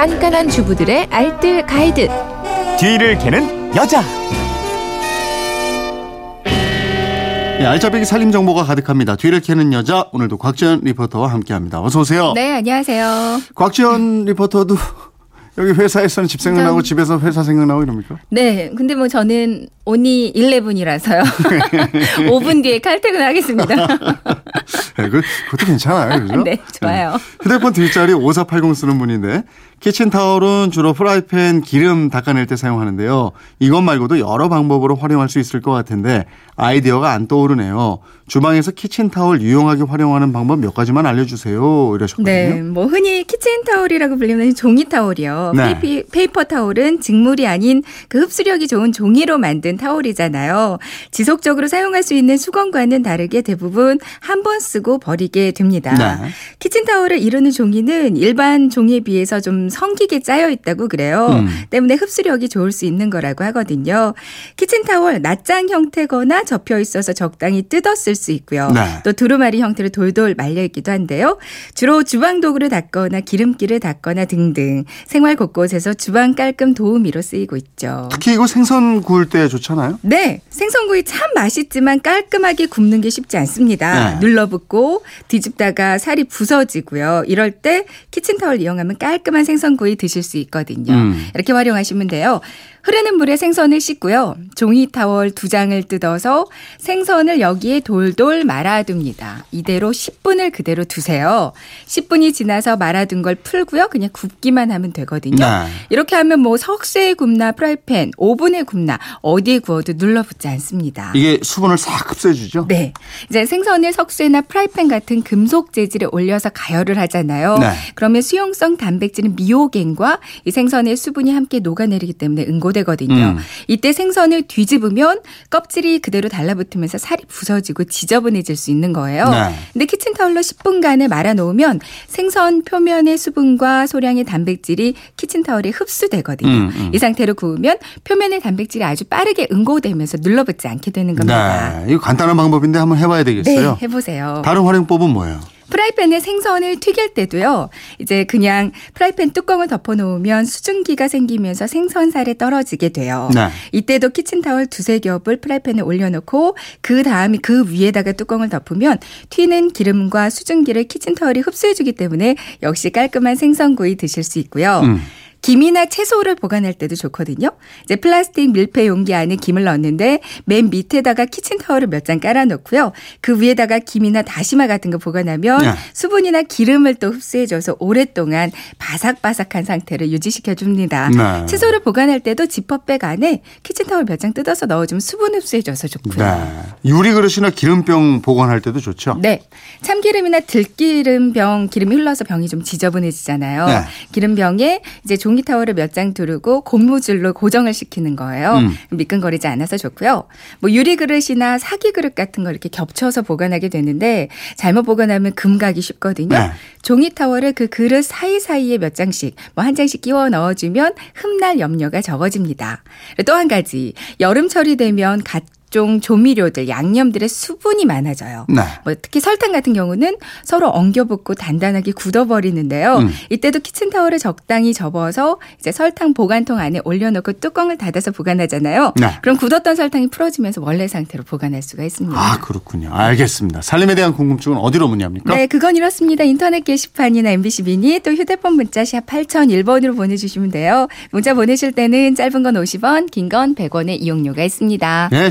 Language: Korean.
깐깐한 주부들의 알뜰 가이드. 뒤를 캐는 여자. 네, 알짜배기 살림 정보가 가득합니다. 뒤를 캐는 여자 오늘도 곽지연 리포터와 함께합니다. 어서 오세요. 네, 안녕하세요. 곽지연 리포터도 여기 회사에서는 집 생각나고 집에서 회사 생각나고 이럽니까? 네, 근데 뭐 저는 온이 11이라서요. 5분 뒤에 칼퇴근하겠습니다. 네, 그, 그것도 괜찮아요. 그죠? 네, 좋아요. 휴대폰 뒷자리 5480 쓰는 분인데 키친타월은 주로 프라이팬 기름 닦아낼 때 사용하는데요. 이것 말고도 여러 방법으로 활용할 수 있을 것 같은데 아이디어가 안 떠오르네요. 주방에서 키친타월 유용하게 활용하는 방법 몇 가지만 알려주세요. 이러셨거든요. 네, 뭐 흔히 키친 타월이라고 불리는 종이 타월이요. 네. 페이피, 페이퍼 타월은 직물이 아닌 그 흡수력이 좋은 종이로 만든 타월이잖아요. 지속적으로 사용할 수 있는 수건과는 다르게 대부분 한 번 쓰고 버리게 됩니다. 네. 키친 타월을 이루는 종이는 일반 종이에 비해서 좀 성기게 짜여 있다고 그래요. 음. 때문에 흡수력이 좋을 수 있는 거라고 하거든요. 키친 타월 낱장 형태거나 접혀 있어서 적당히 뜯어 쓸 수 있고요. 네. 또 두루마리 형태로 돌돌 말려 있기도 한데요. 주로 주방 도구를 닦거나 기름기를 닦거나 등등 생활 곳곳에서 주방 깔끔 도우미로 쓰이고 있죠. 특히 이거 생선 구울 때 좋잖아요. 네, 생선구이 참 맛있지만 깔끔하게 굽는 게 쉽지 않습니다. 네. 눌러붙고 뒤집다가 살이 부서지고요. 이럴 때 키친타월 이용하면 깔끔한 생선 구이 드실 수 있거든요. 음. 이렇게 활용하시면 돼요. 흐르는 물에 생선을 씻고요. 종이 타월 두 장을 뜯어서 생선을 여기에 돌돌 말아둡니다. 이대로 10분을 그대로 두세요. 10분이 지나서 말아둔 걸 풀고요. 그냥 굽기만 하면 되거든요. 네. 이렇게 하면 뭐 석쇠에 굽나 프라이팬, 오븐에 굽나 어디에 구워도 눌러붙지 않습니다. 이게 수분을 싹 흡수해주죠. 네. 이제 생선을 석쇠나 프라이팬 같은 금속 재질에 올려서 가열을 하잖아요. 네. 그러면 수용성 단백질인 미오겐과 이 생선의 수분이 함께 녹아내리기 때문에 응고 되거든요. 음. 이때 생선을 뒤집으면 껍질이 그대로 달라붙으면서 살이 부서지고 지저분해질 수 있는 거예요. 네. 근데 키친타올로 10분간을 말아 놓으면 생선 표면의 수분과 소량의 단백질이 키친타올에 흡수되거든요. 음, 음. 이 상태로 구우면 표면의 단백질이 아주 빠르게 응고되면서 눌러붙지 않게 되는 겁니다. 네. 이거 간단한 방법인데 한번 해봐야 네, 되겠어요. 해보세요. 다른 활용법은 뭐예요? 프라이팬에 생선을 튀길 때도요. 이제 그냥 프라이팬 뚜껑을 덮어 놓으면 수증기가 생기면서 생선살에 떨어지게 돼요. 네. 이때도 키친타월 두세 겹을 프라이팬에 올려 놓고 그 다음에 그 위에다가 뚜껑을 덮으면 튀는 기름과 수증기를 키친타월이 흡수해 주기 때문에 역시 깔끔한 생선구이 드실 수 있고요. 음. 김이나 채소를 보관할 때도 좋거든요. 이제 플라스틱 밀폐 용기 안에 김을 넣는데 맨 밑에다가 키친타월을 몇 장 깔아놓고요. 그 위에다가 김이나 다시마 같은 거 보관하면 네. 수분이나 기름을 또 흡수해줘서 오랫동안 바삭바삭한 상태를 유지시켜 줍니다. 네. 채소를 보관할 때도 지퍼백 안에 키친타월 몇 장 뜯어서 넣어주면 수분 흡수해줘서 좋고요. 네. 유리 그릇이나 기름병 보관할 때도 좋죠. 네. 참기름이나 들기름병 기름이 흘러서 병이 좀 지저분해지잖아요. 네. 기름병에 이제 종이 타월을 몇 장 두르고 고무줄로 고정을 시키는 거예요. 음. 미끈거리지 않아서 좋고요. 뭐 유리 그릇이나 사기 그릇 같은 거 이렇게 겹쳐서 보관하게 되는데 잘못 보관하면 금 가기 쉽거든요. 네. 종이 타월을 그 그릇 사이사이에 몇 장씩 뭐 한 장씩 끼워 넣어주면 흠날 염려가 적어집니다. 또 한 가지 여름철이 되면 각종 조미료들 양념들의 수분이 많아져요. 네. 뭐 특히 설탕 같은 경우는 서로 엉겨붙고 단단하게 굳어버리는데요. 음. 이때도 키친타월을 적당히 접어서 이제 설탕 보관통 안에 올려놓고 뚜껑을 닫아서 보관하잖아요. 네. 그럼 굳었던 설탕이 풀어지면서 원래 상태로 보관할 수가 있습니다. 아 그렇군요. 알겠습니다. 살림에 대한 궁금증은 어디로 문의합니까? 네, 그건 이렇습니다. 인터넷 게시판이나 MBC 미니 또 휴대폰 문자 샵 8001번으로 보내주시면 돼요. 문자 보내실 때는 짧은 건 50원, 긴 건 100원의 이용료가 있습니다. 네,